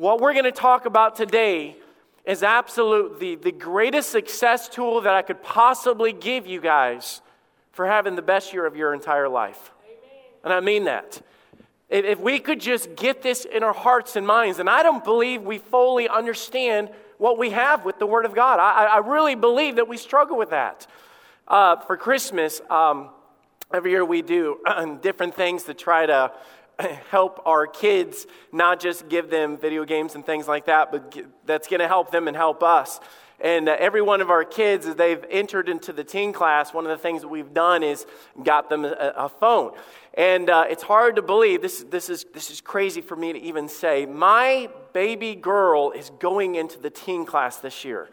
What we're going to talk about today is absolutely the greatest success tool that I could possibly give you guys for having the best year of your entire life. Amen. And I mean that. If, if we could just get this in our hearts and minds, and I don't believe we fully understand what we have with the Word of God. I, I really believe that we struggle with that. Uh, for Christmas, um, every year we do different things to try to help our kids, not just give them video games and things like that, but that's going to help them and help us. And uh, every one of our kids, as they've entered into the teen class, one of the things that we've done is got them a, a phone. And uh, it's hard to believe, this, this, is, this is crazy for me to even say. My baby girl is going into the teen class this year.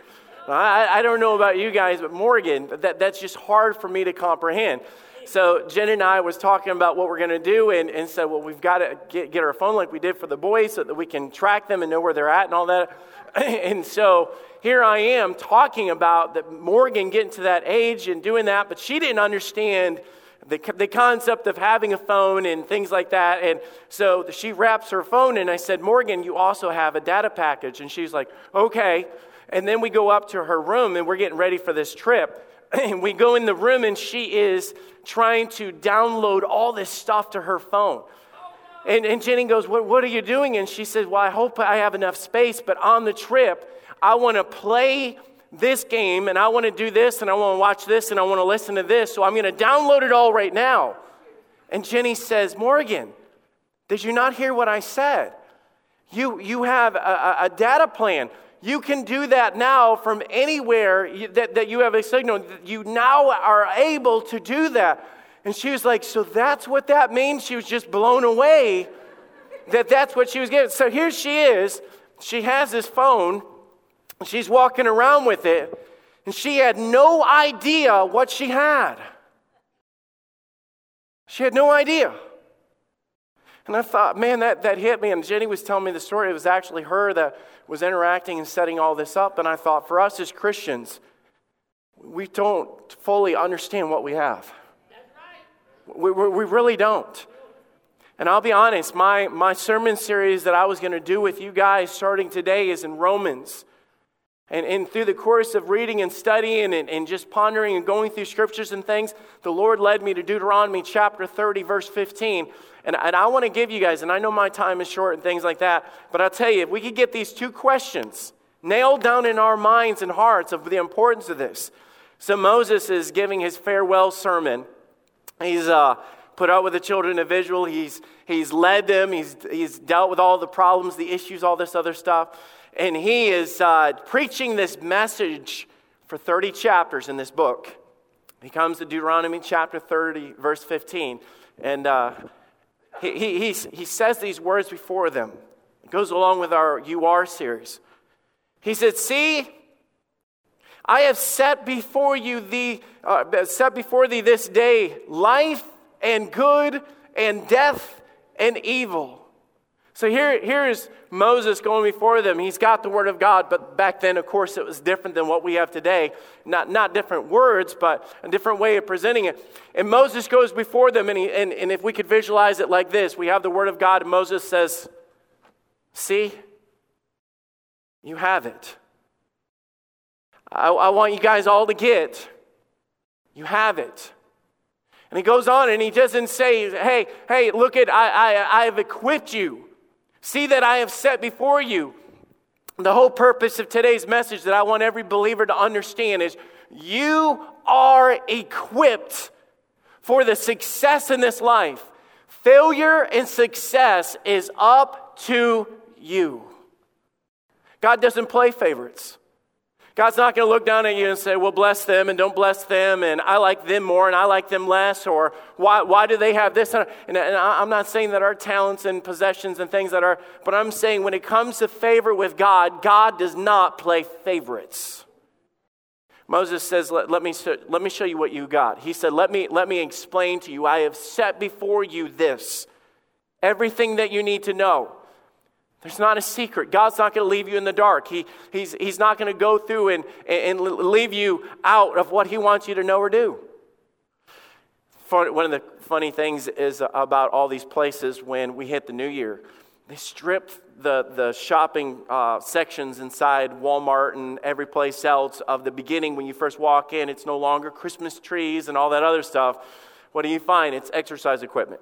I, I don't know about you guys, but Morgan, that, that's just hard for me to comprehend. So Jen and I was talking about what we're going to do and, and said, well, we've got to get, get our phone like we did for the boys so that we can track them and know where they're at and all that. and so here I am talking about that Morgan getting to that age and doing that, but she didn't understand the, the concept of having a phone and things like that. And so she wraps her phone, and I said, Morgan, you also have a data package. And she's like, okay. And then we go up to her room, and we're getting ready for this trip. And we go in the room, and she is trying to download all this stuff to her phone. And, and Jenny goes, what, what are you doing? And she says, Well, I hope I have enough space, but on the trip, I want to play this game and I want to do this and I want to watch this and I want to listen to this. So I'm going to download it all right now. And Jenny says, Morgan, did you not hear what I said? You, you have a, a data plan. You can do that now from anywhere that, that you have a signal. You now are able to do that. And she was like, So that's what that means? She was just blown away that that's what she was getting. So here she is. She has this phone. She's walking around with it. And she had no idea what she had. She had no idea. And I thought, man, that, that hit me. And Jenny was telling me the story. It was actually her that was interacting and setting all this up. And I thought, for us as Christians, we don't fully understand what we have. We, we really don't. And I'll be honest, my, my sermon series that I was going to do with you guys starting today is in Romans. And, and through the course of reading and studying and, and just pondering and going through scriptures and things, the Lord led me to Deuteronomy chapter 30, verse 15. And, and I want to give you guys, and I know my time is short and things like that, but I'll tell you, if we could get these two questions nailed down in our minds and hearts of the importance of this. So Moses is giving his farewell sermon. He's uh, put out with the children of Israel. He's, he's led them. He's, he's dealt with all the problems, the issues, all this other stuff. And he is uh, preaching this message for 30 chapters in this book. He comes to Deuteronomy chapter 30, verse 15. And uh, he, he, he says these words before them. It goes along with our You Are series. He said, See, I have set before you the uh, set before thee this day life and good and death and evil. So here, here is Moses going before them. He's got the word of God, but back then, of course, it was different than what we have today. Not, not different words, but a different way of presenting it. And Moses goes before them, and, he, and, and if we could visualize it like this, we have the word of God, and Moses says, See, you have it. I, I want you guys all to get. You have it. And he goes on and he doesn't say, hey, hey, look at, I, I, I have equipped you. See that I have set before you. The whole purpose of today's message that I want every believer to understand is you are equipped for the success in this life. Failure and success is up to you. God doesn't play favorites. God's not going to look down at you and say, well, bless them and don't bless them, and I like them more and I like them less, or why, why do they have this? And, and I'm not saying that our talents and possessions and things that are, but I'm saying when it comes to favor with God, God does not play favorites. Moses says, let, let, me, let me show you what you got. He said, let me, let me explain to you. I have set before you this, everything that you need to know. There's not a secret. God's not going to leave you in the dark. He, he's, he's not going to go through and, and leave you out of what He wants you to know or do. One of the funny things is about all these places when we hit the new year. They strip the, the shopping uh, sections inside Walmart and every place else of the beginning when you first walk in. It's no longer Christmas trees and all that other stuff. What do you find? It's exercise equipment.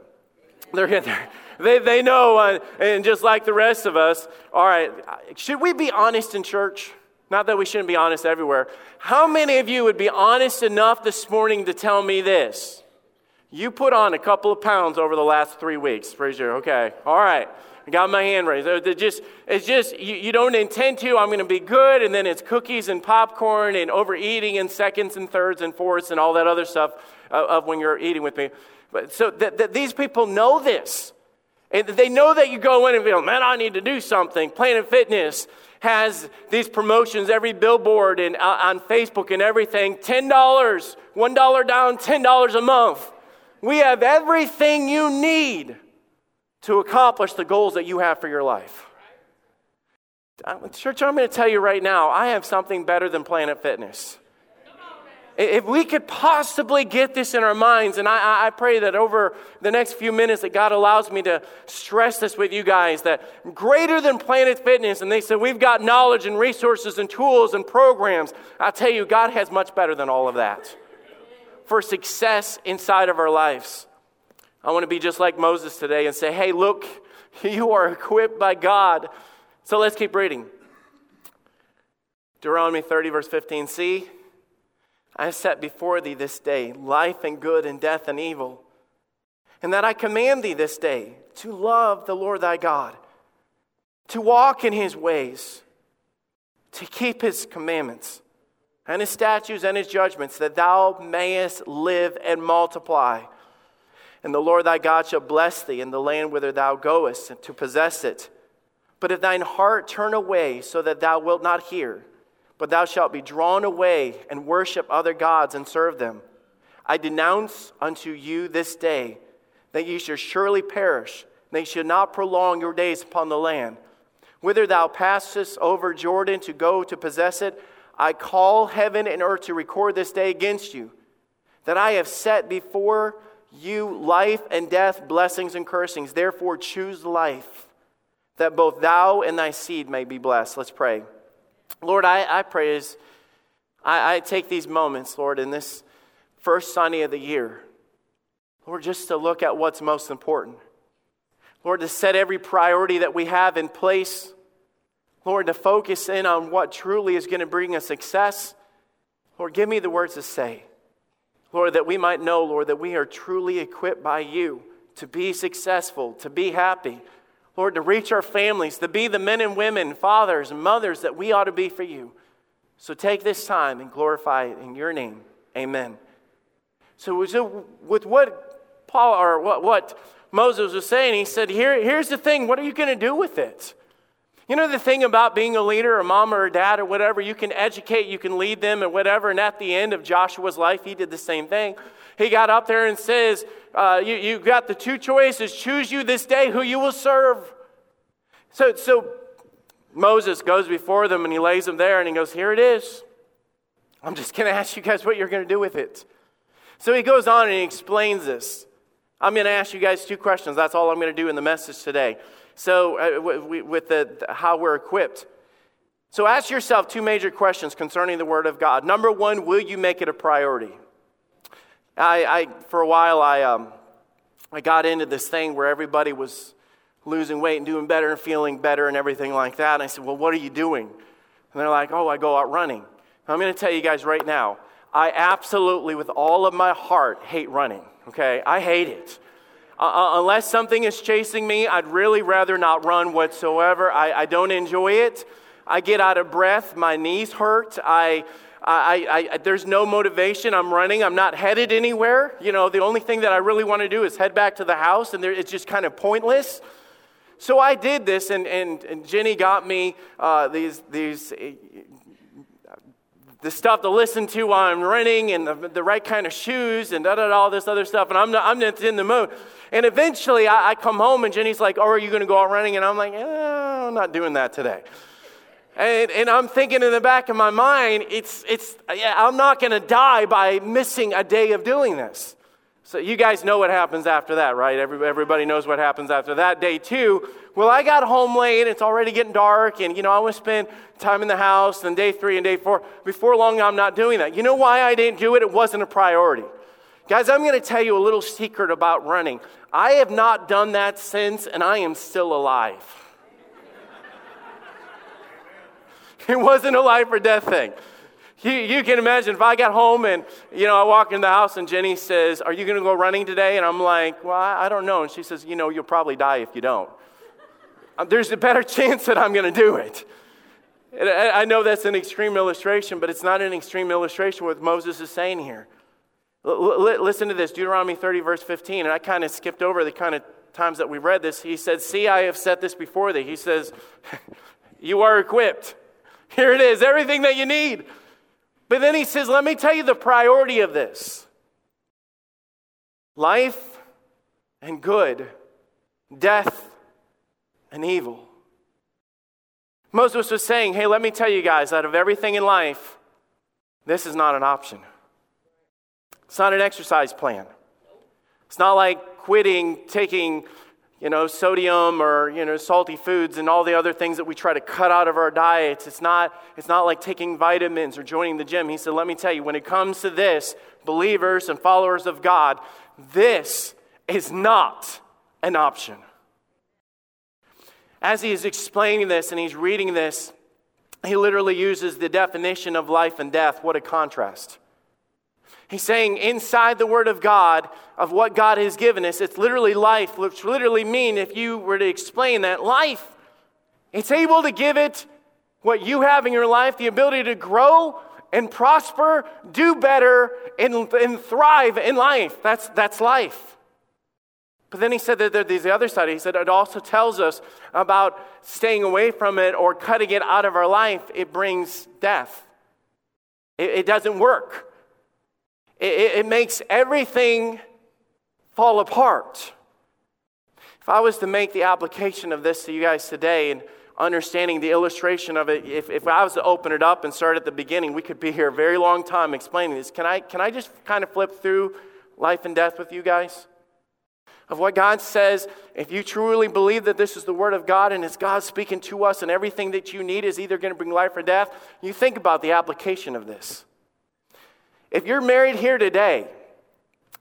They're, they're, they, they know, uh, and just like the rest of us, all right, should we be honest in church? Not that we shouldn't be honest everywhere. How many of you would be honest enough this morning to tell me this? You put on a couple of pounds over the last three weeks. Praise you. Okay. All right. I got my hand raised. It's just, it's just you, you don't intend to. I'm going to be good. And then it's cookies and popcorn and overeating and seconds and thirds and fourths and all that other stuff of, of when you're eating with me. But, so that, that these people know this. And they know that you go in and feel, man, I need to do something. Planet Fitness has these promotions, every billboard and uh, on Facebook and everything $10, $1 down, $10 a month. We have everything you need to accomplish the goals that you have for your life. Church, I'm going to tell you right now, I have something better than Planet Fitness. If we could possibly get this in our minds, and I, I, pray that over the next few minutes that God allows me to stress this with you guys, that greater than Planet Fitness, and they said we've got knowledge and resources and tools and programs. I tell you, God has much better than all of that for success inside of our lives. I want to be just like Moses today and say, hey, look, you are equipped by God. So let's keep reading. Deuteronomy 30, verse 15. See, I have set before thee this day life and good and death and evil. And that I command thee this day to love the Lord thy God, to walk in his ways, to keep his commandments and his statutes and his judgments, that thou mayest live and multiply. And the Lord thy God shall bless thee in the land whither thou goest to possess it. But if thine heart turn away so that thou wilt not hear, but thou shalt be drawn away and worship other gods and serve them. I denounce unto you this day that ye shall surely perish, and they shall not prolong your days upon the land. Whither thou passest over Jordan to go to possess it, I call heaven and earth to record this day against you, that I have set before you life and death, blessings and cursings. Therefore, choose life, that both thou and thy seed may be blessed. Let's pray. Lord, I, I pray as I, I take these moments, Lord, in this first Sunday of the year, Lord, just to look at what's most important. Lord, to set every priority that we have in place. Lord, to focus in on what truly is going to bring us success. Lord, give me the words to say. Lord, that we might know, Lord, that we are truly equipped by you to be successful, to be happy, Lord, to reach our families, to be the men and women, fathers and mothers that we ought to be for you. So take this time and glorify it in your name. Amen. So, with what Paul or what, what Moses was saying, he said, Here, here's the thing, what are you going to do with it? You know the thing about being a leader, a mom or a dad or whatever, you can educate, you can lead them and whatever. And at the end of Joshua's life, he did the same thing. He got up there and says, uh, you, you got the two choices. Choose you this day who you will serve. So, so Moses goes before them and he lays them there and he goes, Here it is. I'm just going to ask you guys what you're going to do with it. So he goes on and he explains this. I'm going to ask you guys two questions. That's all I'm going to do in the message today. So, uh, with the, how we're equipped. So, ask yourself two major questions concerning the Word of God. Number one, will you make it a priority? I, I for a while, I, um, I got into this thing where everybody was losing weight and doing better and feeling better and everything like that. And I said, Well, what are you doing? And they're like, Oh, I go out running. I'm going to tell you guys right now, I absolutely, with all of my heart, hate running. Okay? I hate it. Uh, uh, unless something is chasing me, I'd really rather not run whatsoever. I, I don't enjoy it. I get out of breath. My knees hurt. I, I, I, there's no motivation. I'm running. I'm not headed anywhere. You know, the only thing that I really want to do is head back to the house, and there, it's just kind of pointless. So I did this, and, and, and Jenny got me uh, these, these the stuff to listen to while I'm running and the, the right kind of shoes and da da all this other stuff. And I'm, not, I'm in the mood. And eventually I, I come home and Jenny's like, Oh, are you going to go out running? And I'm like, eh, I'm not doing that today. And, and I'm thinking in the back of my mind, it's, it's, yeah, I'm not going to die by missing a day of doing this. So you guys know what happens after that, right? Everybody knows what happens after that. Day two, well, I got home late. It's already getting dark, and you know I want to spend time in the house. And day three and day four, before long, I'm not doing that. You know why I didn't do it? It wasn't a priority. Guys, I'm going to tell you a little secret about running. I have not done that since, and I am still alive. it wasn't a life or death thing. You, you can imagine if I got home and, you know, I walk in the house and Jenny says, Are you going to go running today? And I'm like, Well, I don't know. And she says, You know, you'll probably die if you don't. Uh, there's a better chance that I'm going to do it. And I know that's an extreme illustration, but it's not an extreme illustration what Moses is saying here. L- listen to this Deuteronomy 30, verse 15. And I kind of skipped over the kind of times that we read this. He said, See, I have set this before thee. He says, You are equipped. Here it is, everything that you need. But then he says, Let me tell you the priority of this life and good, death and evil. Moses was saying, Hey, let me tell you guys, out of everything in life, this is not an option. It's not an exercise plan. It's not like quitting taking you know, sodium or, you know, salty foods and all the other things that we try to cut out of our diets. It's not, it's not like taking vitamins or joining the gym. He said, let me tell you, when it comes to this, believers and followers of God, this is not an option. As he is explaining this and he's reading this, he literally uses the definition of life and death. What a contrast. He's saying inside the Word of God, of what God has given us, it's literally life, which literally mean, if you were to explain that, life. It's able to give it what you have in your life, the ability to grow and prosper, do better, and, and thrive in life. That's, that's life. But then he said that there's the other side. He said it also tells us about staying away from it or cutting it out of our life. It brings death. It, it doesn't work. It, it makes everything fall apart. If I was to make the application of this to you guys today and understanding the illustration of it, if, if I was to open it up and start at the beginning, we could be here a very long time explaining this. Can I, can I just kind of flip through life and death with you guys? Of what God says, if you truly believe that this is the Word of God and it's God speaking to us and everything that you need is either going to bring life or death, you think about the application of this. If you're married here today,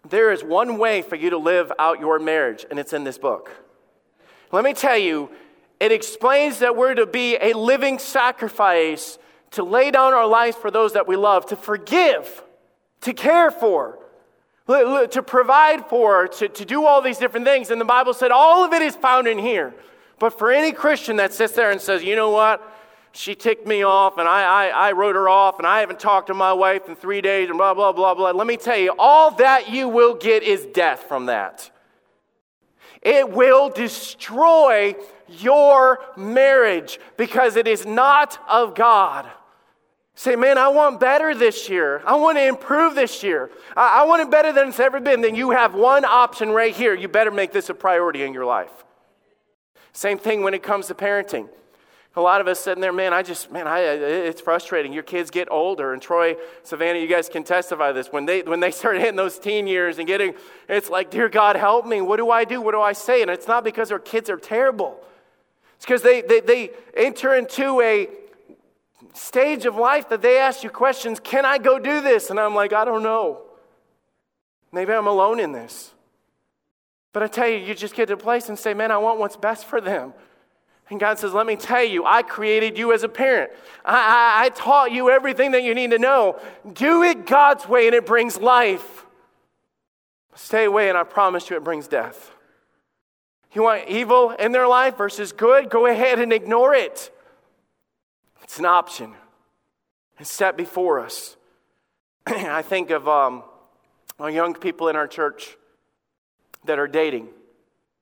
there is one way for you to live out your marriage, and it's in this book. Let me tell you, it explains that we're to be a living sacrifice, to lay down our lives for those that we love, to forgive, to care for, to provide for, to, to do all these different things. And the Bible said all of it is found in here. But for any Christian that sits there and says, you know what? She ticked me off and I, I, I wrote her off and I haven't talked to my wife in three days and blah, blah, blah, blah. Let me tell you, all that you will get is death from that. It will destroy your marriage because it is not of God. Say, man, I want better this year. I want to improve this year. I, I want it better than it's ever been. Then you have one option right here. You better make this a priority in your life. Same thing when it comes to parenting. A lot of us sitting there, man, I just, man, I, it's frustrating. Your kids get older, and Troy, Savannah, you guys can testify this. When they, when they start hitting those teen years and getting, it's like, dear God, help me. What do I do? What do I say? And it's not because our kids are terrible. It's because they, they, they enter into a stage of life that they ask you questions, can I go do this? And I'm like, I don't know. Maybe I'm alone in this. But I tell you, you just get to a place and say, man, I want what's best for them. And God says, Let me tell you, I created you as a parent. I, I, I, taught you everything that you need to know. Do it God's way, and it brings life. Stay away, and I promise you, it brings death. You want evil in their life versus good? Go ahead and ignore it. It's an option. It's set before us. I think of um, young people in our church that are dating.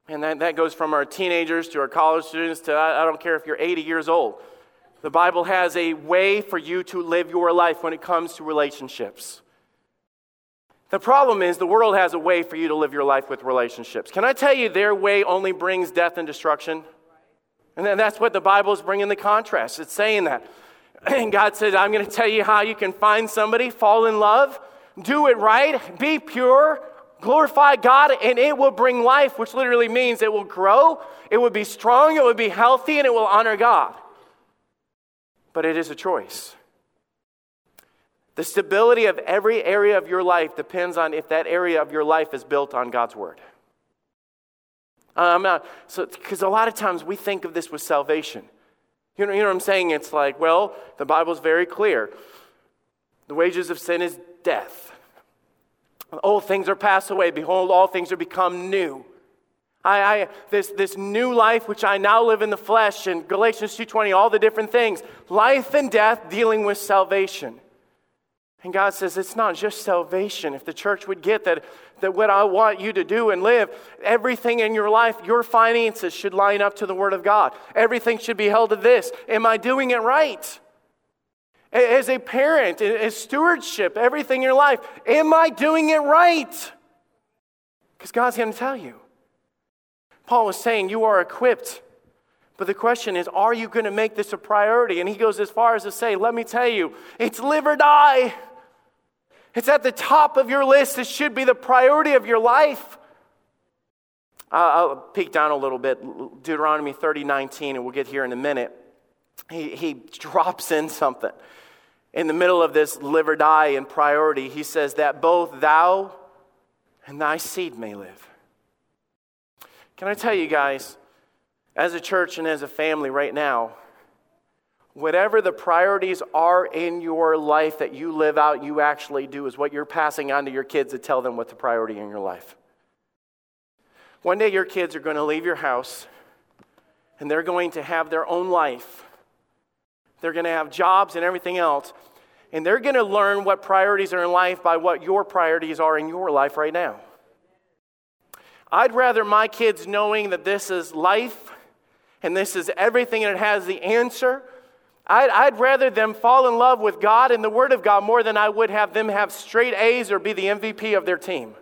And that, that goes from our teenagers to our college students to I, I don't care if you're 80 years old. The Bible has a way for you to live your life when it comes to relationships. The problem is, the world has a way for you to live your life with relationships. Can I tell you, their way only brings death and destruction? And that's what the Bible is bringing the contrast. It's saying that. And God says, I'm going to tell you how you can find somebody, fall in love, do it right, be pure, glorify God, and it will bring life, which literally means it will grow, it will be strong, it will be healthy, and it will honor God. But it is a choice. The stability of every area of your life depends on if that area of your life is built on God's word. Um, uh, so, because a lot of times we think of this with salvation. You know, you know what I'm saying? It's like, well, the Bible's very clear. The wages of sin is death. Old things are passed away. Behold, all things are become new. I, I, this, this new life which I now live in the flesh, and Galatians 2.20, all the different things. Life and death dealing with salvation. And God says it's not just salvation. If the church would get that, that what I want you to do and live, everything in your life, your finances should line up to the Word of God. Everything should be held to this. Am I doing it right? As a parent, as stewardship, everything in your life, am I doing it right? Because God's going to tell you. Paul was saying, You are equipped. But the question is, are you going to make this a priority? And he goes as far as to say, Let me tell you, it's live or die. It's at the top of your list. It should be the priority of your life. I'll peek down a little bit. Deuteronomy 30, 19, and we'll get here in a minute. He, he drops in something. In the middle of this live or die in priority, he says that both thou and thy seed may live. Can I tell you guys, as a church and as a family right now, Whatever the priorities are in your life that you live out, you actually do, is what you're passing on to your kids to tell them what the priority in your life. One day your kids are going to leave your house and they're going to have their own life. They're going to have jobs and everything else. And they're going to learn what priorities are in life by what your priorities are in your life right now. I'd rather my kids knowing that this is life and this is everything and it has the answer I'd, I'd, rather them fall in love with God and the Word of God more than I would have them have straight A's or be the MVP of their team.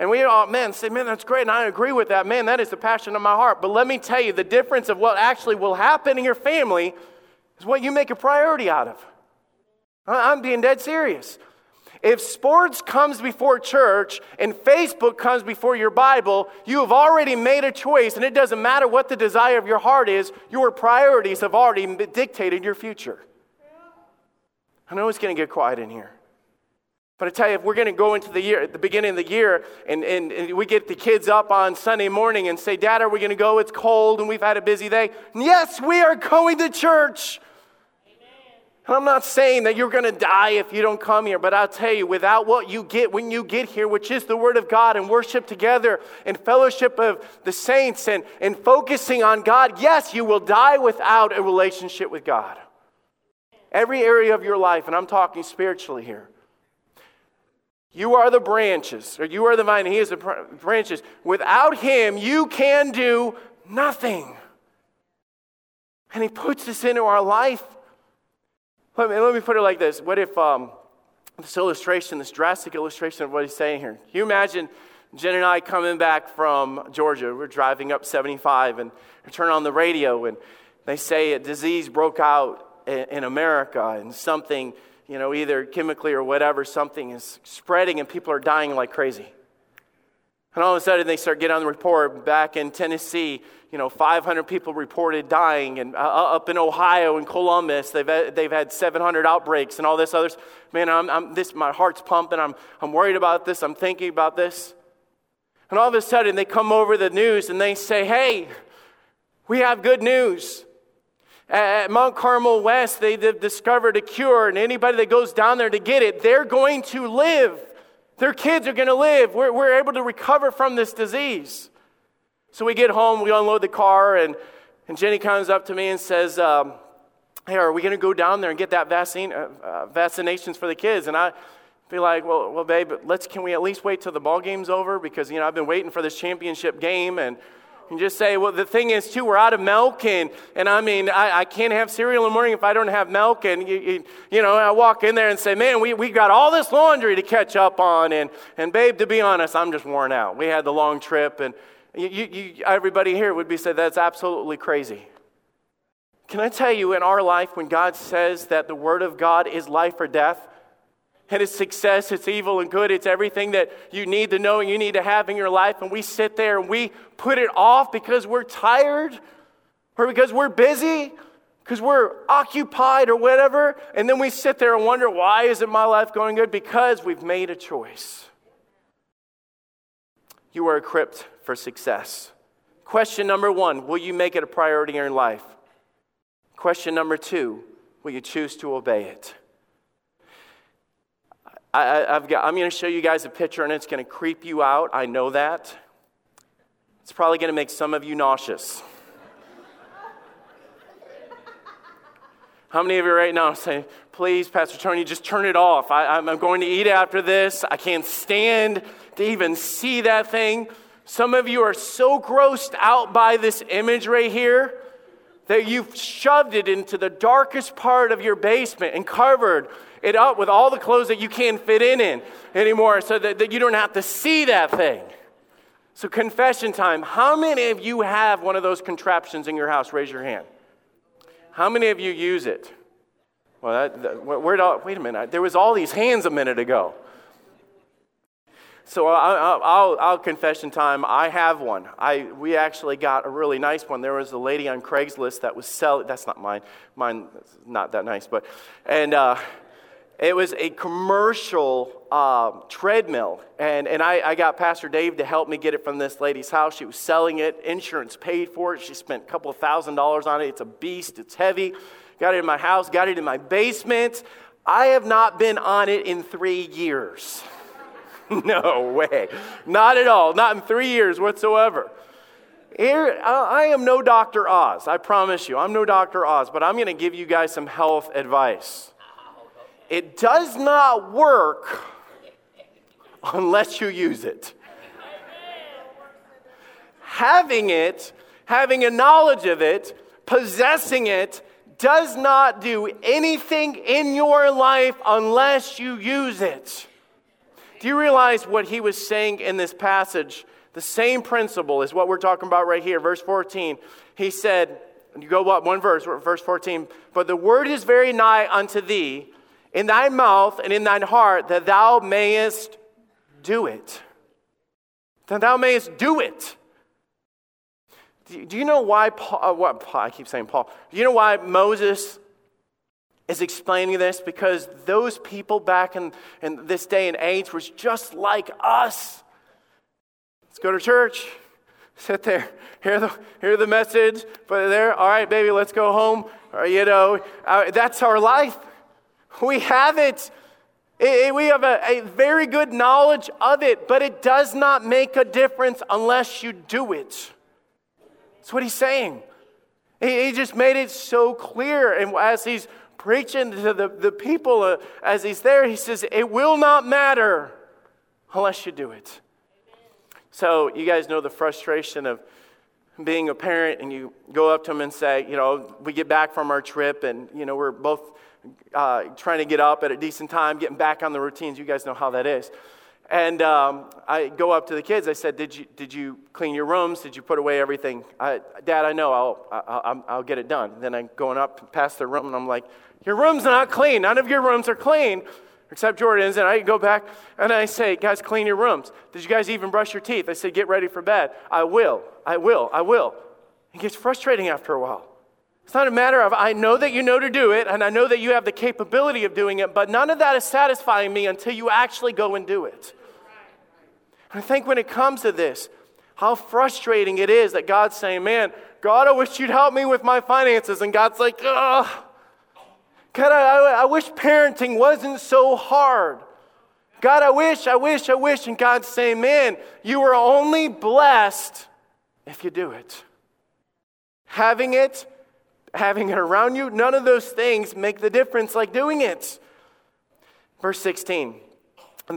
And we all, man, say, man, that's great, and I agree with that. Man, that is the passion of my heart. But let me tell you, the difference of what actually will happen in your family is what you make a priority out of. I'm being dead serious. If sports comes before church and Facebook comes before your Bible, you have already made a choice, and it doesn't matter what the desire of your heart is, your priorities have already dictated your future. I know it's going to get quiet in here. But I tell you, if we're going to go into the year, at the beginning of the year, and, and, and, we get the kids up on Sunday morning and say, Dad, are we going to go? It's cold and we've had a busy day. And yes, we are going to church. Amen. And I'm not saying that you're going to die if you don't come here, but I'll tell you, without what you get when you get here, which is the Word of God and worship together and fellowship of the saints and, and focusing on God, yes, you will die without a relationship with God. Every area of your life, and I'm talking spiritually here. You are the branches, or you are the vine, He is the branches. Without Him, you can do nothing. And He puts this into our life let me, let me put it like this. What if um, this illustration, this drastic illustration of what he's saying here? Can you imagine Jen and I coming back from Georgia? We're driving up 75 and we turn on the radio and they say a disease broke out in, America and something, you know, either chemically or whatever, something is spreading and people are dying like crazy. And all of a sudden, they start getting on the report back in Tennessee, you know, 500 people reported dying. And uh, uh, up in Ohio and Columbus, they've had, they've had 700 outbreaks and all this others. Man, I'm, I'm, this, my heart's pumping. I'm, I'm worried about this. I'm thinking about this. And all of a sudden, they come over the news and they say, hey, we have good news. At Mount Carmel West, they've discovered a cure, and anybody that goes down there to get it, they're going to live. Their kids are going to live. We're, we're able to recover from this disease. So we get home, we unload the car, and, and Jenny comes up to me and says, um, Hey, are we going to go down there and get that vaccine, uh, uh, vaccinations for the kids? And I be like, well, well, babe, let's, can we at least wait till the ball game's over? Because, you know, I've been waiting for this championship game, and and just say, well, the thing is, too, we're out of milk, and, and I mean, I, I can't have cereal in the morning if I don't have milk. And, you, you, you know, I walk in there and say, man, we, we got all this laundry to catch up on. And, and babe, to be honest, I'm just worn out. We had the long trip, and you, you, everybody here would be said, that's absolutely crazy. Can I tell you, in our life, when God says that the Word of God is life or death, and it's success, it's evil and good, it's everything that you need to know and you need to have in your life. And we sit there and we put it off because we're tired or because we're busy, because we're occupied or whatever. And then we sit there and wonder, why isn't my life going good? Because we've made a choice. You are equipped for success. Question number one Will you make it a priority in your life? Question number two Will you choose to obey it? I, have got, I'm going to show you guys a picture and it's going to creep you out. I know that. It's probably going to make some of you nauseous. How many of you right now say, please, Pastor Tony, just turn it off? I, I'm going to eat after this. I can't stand to even see that thing. Some of you are so grossed out by this image right here that you've shoved it into the darkest part of your basement and covered it up with all the clothes that you can't fit in in anymore so that, that you don't have to see that thing. So, confession time. How many of you have one of those contraptions in your house? Raise your hand. How many of you use it? Well, that, that, where, all, wait a minute. There was all these hands a minute ago. So I'll, I'll, I'll, confession time. I have one. I, we actually got a really nice one. There was a lady on Craigslist that was selling. That's not mine. Mine not that nice, but and uh, it was a commercial uh, treadmill. And, and I, I got Pastor Dave to help me get it from this lady's house. She was selling it, insurance paid for it. She spent a couple of thousand dollars on it. It's a beast, it's heavy. Got it in my house, got it in my basement. I have not been on it in three years. no way. Not at all. Not in three years whatsoever. Here, I am no Dr. Oz. I promise you. I'm no Dr. Oz, but I'm going to give you guys some health advice. It does not work unless you use it. Having it, having a knowledge of it, possessing it, does not do anything in your life unless you use it. Do you realize what he was saying in this passage? The same principle is what we're talking about right here, verse 14. He said, you go up one verse, verse 14, but the word is very nigh unto thee, in thy mouth and in thine heart, that thou mayest do it. That thou mayest do it. Do you know why Paul, uh, what, Paul, I keep saying Paul, do you know why Moses is explaining this? Because those people back in, in this day and age was just like us. Let's go to church, sit there, hear the, hear the message, it there, all right, baby, let's go home. Or, you know, uh, that's our life. We have it. it we have a, a very good knowledge of it, but it does not make a difference unless you do it. That's what he's saying. He just made it so clear. And as he's preaching to the, the people, uh, as he's there, he says, It will not matter unless you do it. So, you guys know the frustration of being a parent, and you go up to them and say, You know, we get back from our trip, and, you know, we're both uh, trying to get up at a decent time, getting back on the routines. You guys know how that is. And um, I go up to the kids. I said, did you, did you clean your rooms? Did you put away everything? I, Dad, I know. I'll, I'll, I'll get it done. Then I'm going up past their room, and I'm like, Your room's not clean. None of your rooms are clean, except Jordan's. And I go back, and I say, Guys, clean your rooms. Did you guys even brush your teeth? I said, Get ready for bed. I will. I will. I will. It gets frustrating after a while. It's not a matter of, I know that you know to do it, and I know that you have the capability of doing it, but none of that is satisfying me until you actually go and do it. I think when it comes to this, how frustrating it is that God's saying, Man, God, I wish you'd help me with my finances. And God's like, Ugh. God, I, I wish parenting wasn't so hard. God, I wish, I wish, I wish. And God's saying, Man, you are only blessed if you do it. Having it having it around you, none of those things make the difference like doing it. Verse 16,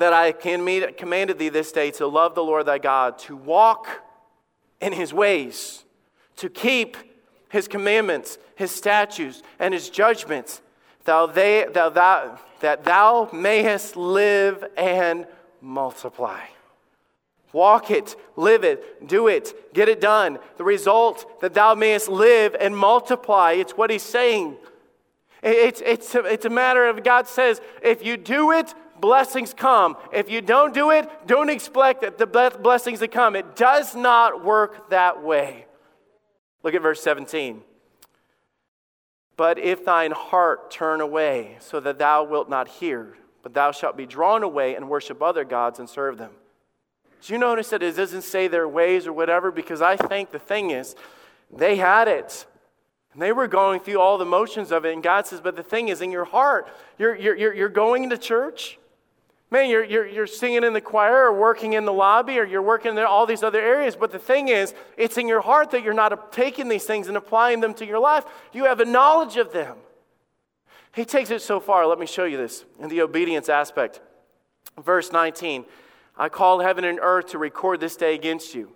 that I commanded thee this day to love the Lord thy God, to walk in his ways, to keep his commandments, his statutes, and his judgments, thou they, thou, thou, that thou mayest live and multiply. Walk it, live it, do it, get it done. The result that thou mayest live and multiply. It's what he's saying. It's, it's, a, it's a matter of God says, if you do it, blessings come. If you don't do it, don't expect that the blessings to come. It does not work that way. Look at verse 17. But if thine heart turn away, so that thou wilt not hear, but thou shalt be drawn away and worship other gods and serve them. Do you notice that it doesn't say their ways or whatever? Because I think the thing is, they had it. And they were going through all the motions of it. And God says, but the thing is, in your heart, you're, you're, you're going to church. Man, you're, you're, you're singing in the choir or working in the lobby or you're working in all these other areas. But the thing is, it's in your heart that you're not taking these things and applying them to your life. You have a knowledge of them. He takes it so far. Let me show you this in the obedience aspect. Verse 19 I called heaven and earth to record this day against you.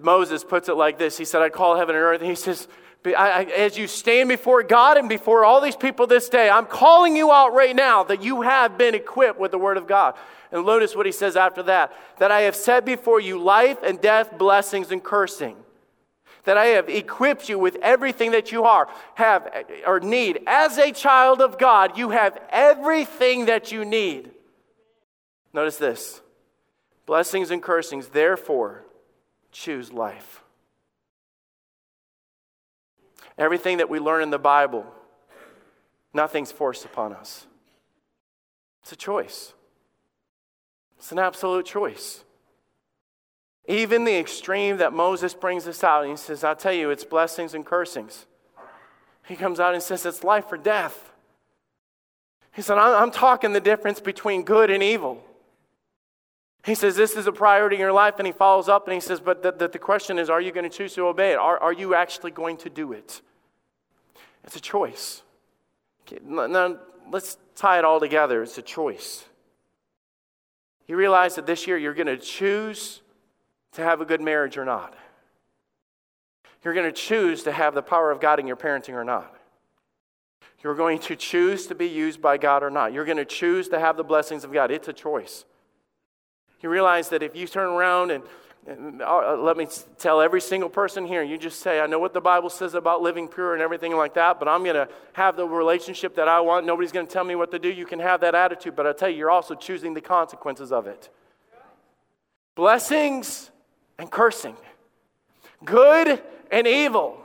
Moses puts it like this He said, I call heaven and earth. And he says, As you stand before God and before all these people this day, I'm calling you out right now that you have been equipped with the word of God. And notice what he says after that that I have set before you life and death, blessings and cursing. That I have equipped you with everything that you are, have or need. As a child of God, you have everything that you need. Notice this blessings and cursings. Therefore, choose life. Everything that we learn in the Bible, nothing's forced upon us. It's a choice, it's an absolute choice. Even the extreme that Moses brings us out, and he says, I'll tell you, it's blessings and cursings. He comes out and says, it's life or death. He said, I'm talking the difference between good and evil. He says, This is a priority in your life. And he follows up and he says, But the, the, the question is, are you going to choose to obey it? Are, are you actually going to do it? It's a choice. Okay, now, let's tie it all together. It's a choice. You realize that this year you're going to choose to have a good marriage or not. You're going to choose to have the power of God in your parenting or not. You're going to choose to be used by God or not. You're going to choose to have the blessings of God. It's a choice. You realize that if you turn around and, let me tell every single person here, you just say, I know what the Bible says about living pure and everything like that, but I'm going to have the relationship that I want. Nobody's going to tell me what to do. You can have that attitude, but I tell you, you're also choosing the consequences of it. Blessings and cursing, good and evil,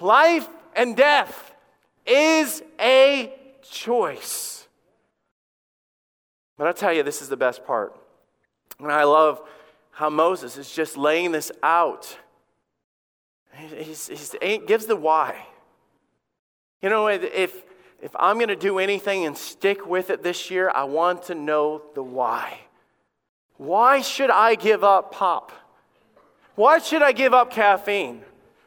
life and death is a choice. But I tell you, this is the best part. And I love how Moses is just laying this out. He gives the why. You know, if, if I'm going to do anything and stick with it this year, I want to know the why. Why should I give up pop? Why should I give up caffeine?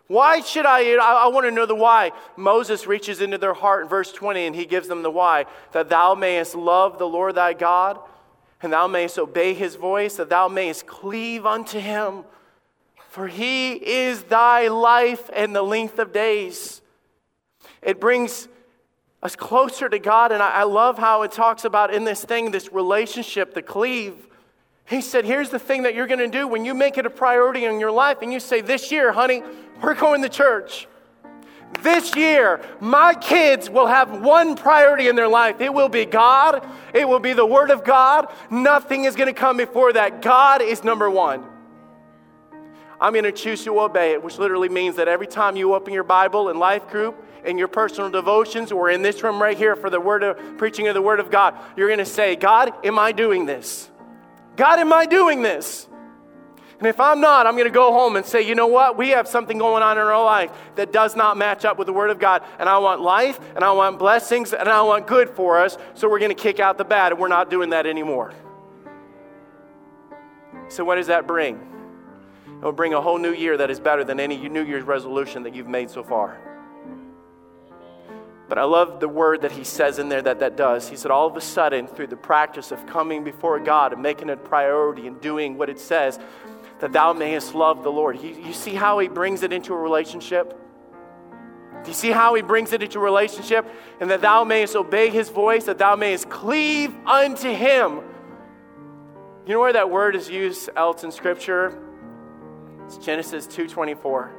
Why should I? I, I want to know the why. Moses reaches into their heart in verse 20 and he gives them the why that thou mayest love the Lord thy God and thou mayest obey his voice, that thou mayest cleave unto him. For he is thy life and the length of days. It brings us closer to God, and I, love how it talks about in this thing, this relationship, the cleave. He said, Here's the thing that you're going to do when you make it a priority in your life, and you say, This year, honey, we're going to church. This year, my kids will have one priority in their life. It will be God, it will be the Word of God. Nothing is going to come before that. God is number one. I'm going to choose to obey it, which literally means that every time you open your Bible in life group, in your personal devotions, or in this room right here for the word of preaching of the Word of God, you're going to say, God, am I doing this? God, am I doing this? And if I'm not, I'm going to go home and say, you know what? We have something going on in our life that does not match up with the Word of God. And I want life, and I want blessings, and I want good for us. So we're going to kick out the bad, and we're not doing that anymore. So, what does that bring? It will bring a whole new year that is better than any New Year's resolution that you've made so far. But I love the word that he says in there that that does. He said, all of a sudden, through the practice of coming before God and making it a priority and doing what it says, that thou mayest love the Lord. You, you see how he brings it into a relationship? Do you see how he brings it into a relationship? And that thou mayest obey his voice, that thou mayest cleave unto him. You know where that word is used else in Scripture? It's Genesis 2.24.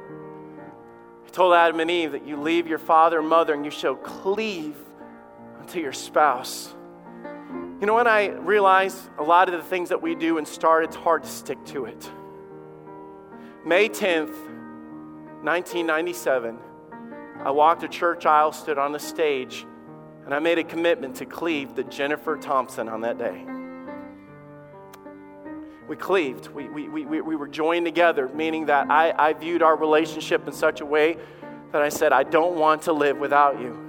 He told Adam and Eve that you leave your father and mother and you shall cleave unto your spouse. You know, when I realize a lot of the things that we do and start, it's hard to stick to it. May 10th, 1997, I walked a church aisle, stood on the stage, and I made a commitment to cleave to Jennifer Thompson on that day. We cleaved. We, we, we, we were joined together, meaning that I, I viewed our relationship in such a way that I said, I don't want to live without you.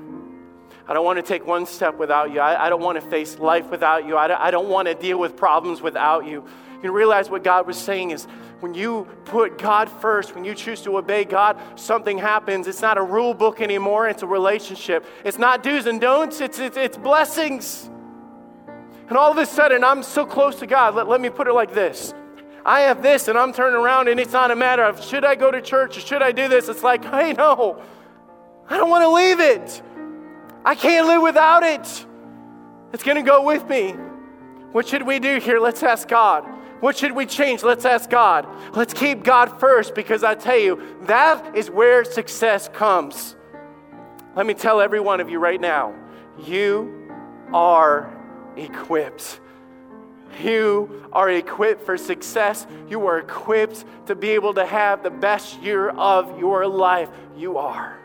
I don't want to take one step without you. I, I don't want to face life without you. I don't, I don't want to deal with problems without you. You realize what God was saying is when you put God first, when you choose to obey God, something happens. It's not a rule book anymore, it's a relationship. It's not do's and don'ts, it's, it's, it's blessings. And all of a sudden, I'm so close to God. Let, let me put it like this I have this, and I'm turning around, and it's not a matter of should I go to church or should I do this? It's like, hey, no, I don't want to leave it. I can't live without it. It's going to go with me. What should we do here? Let's ask God. What should we change? Let's ask God. Let's keep God first because I tell you, that is where success comes. Let me tell every one of you right now you are equipped. You are equipped for success. You are equipped to be able to have the best year of your life. You are.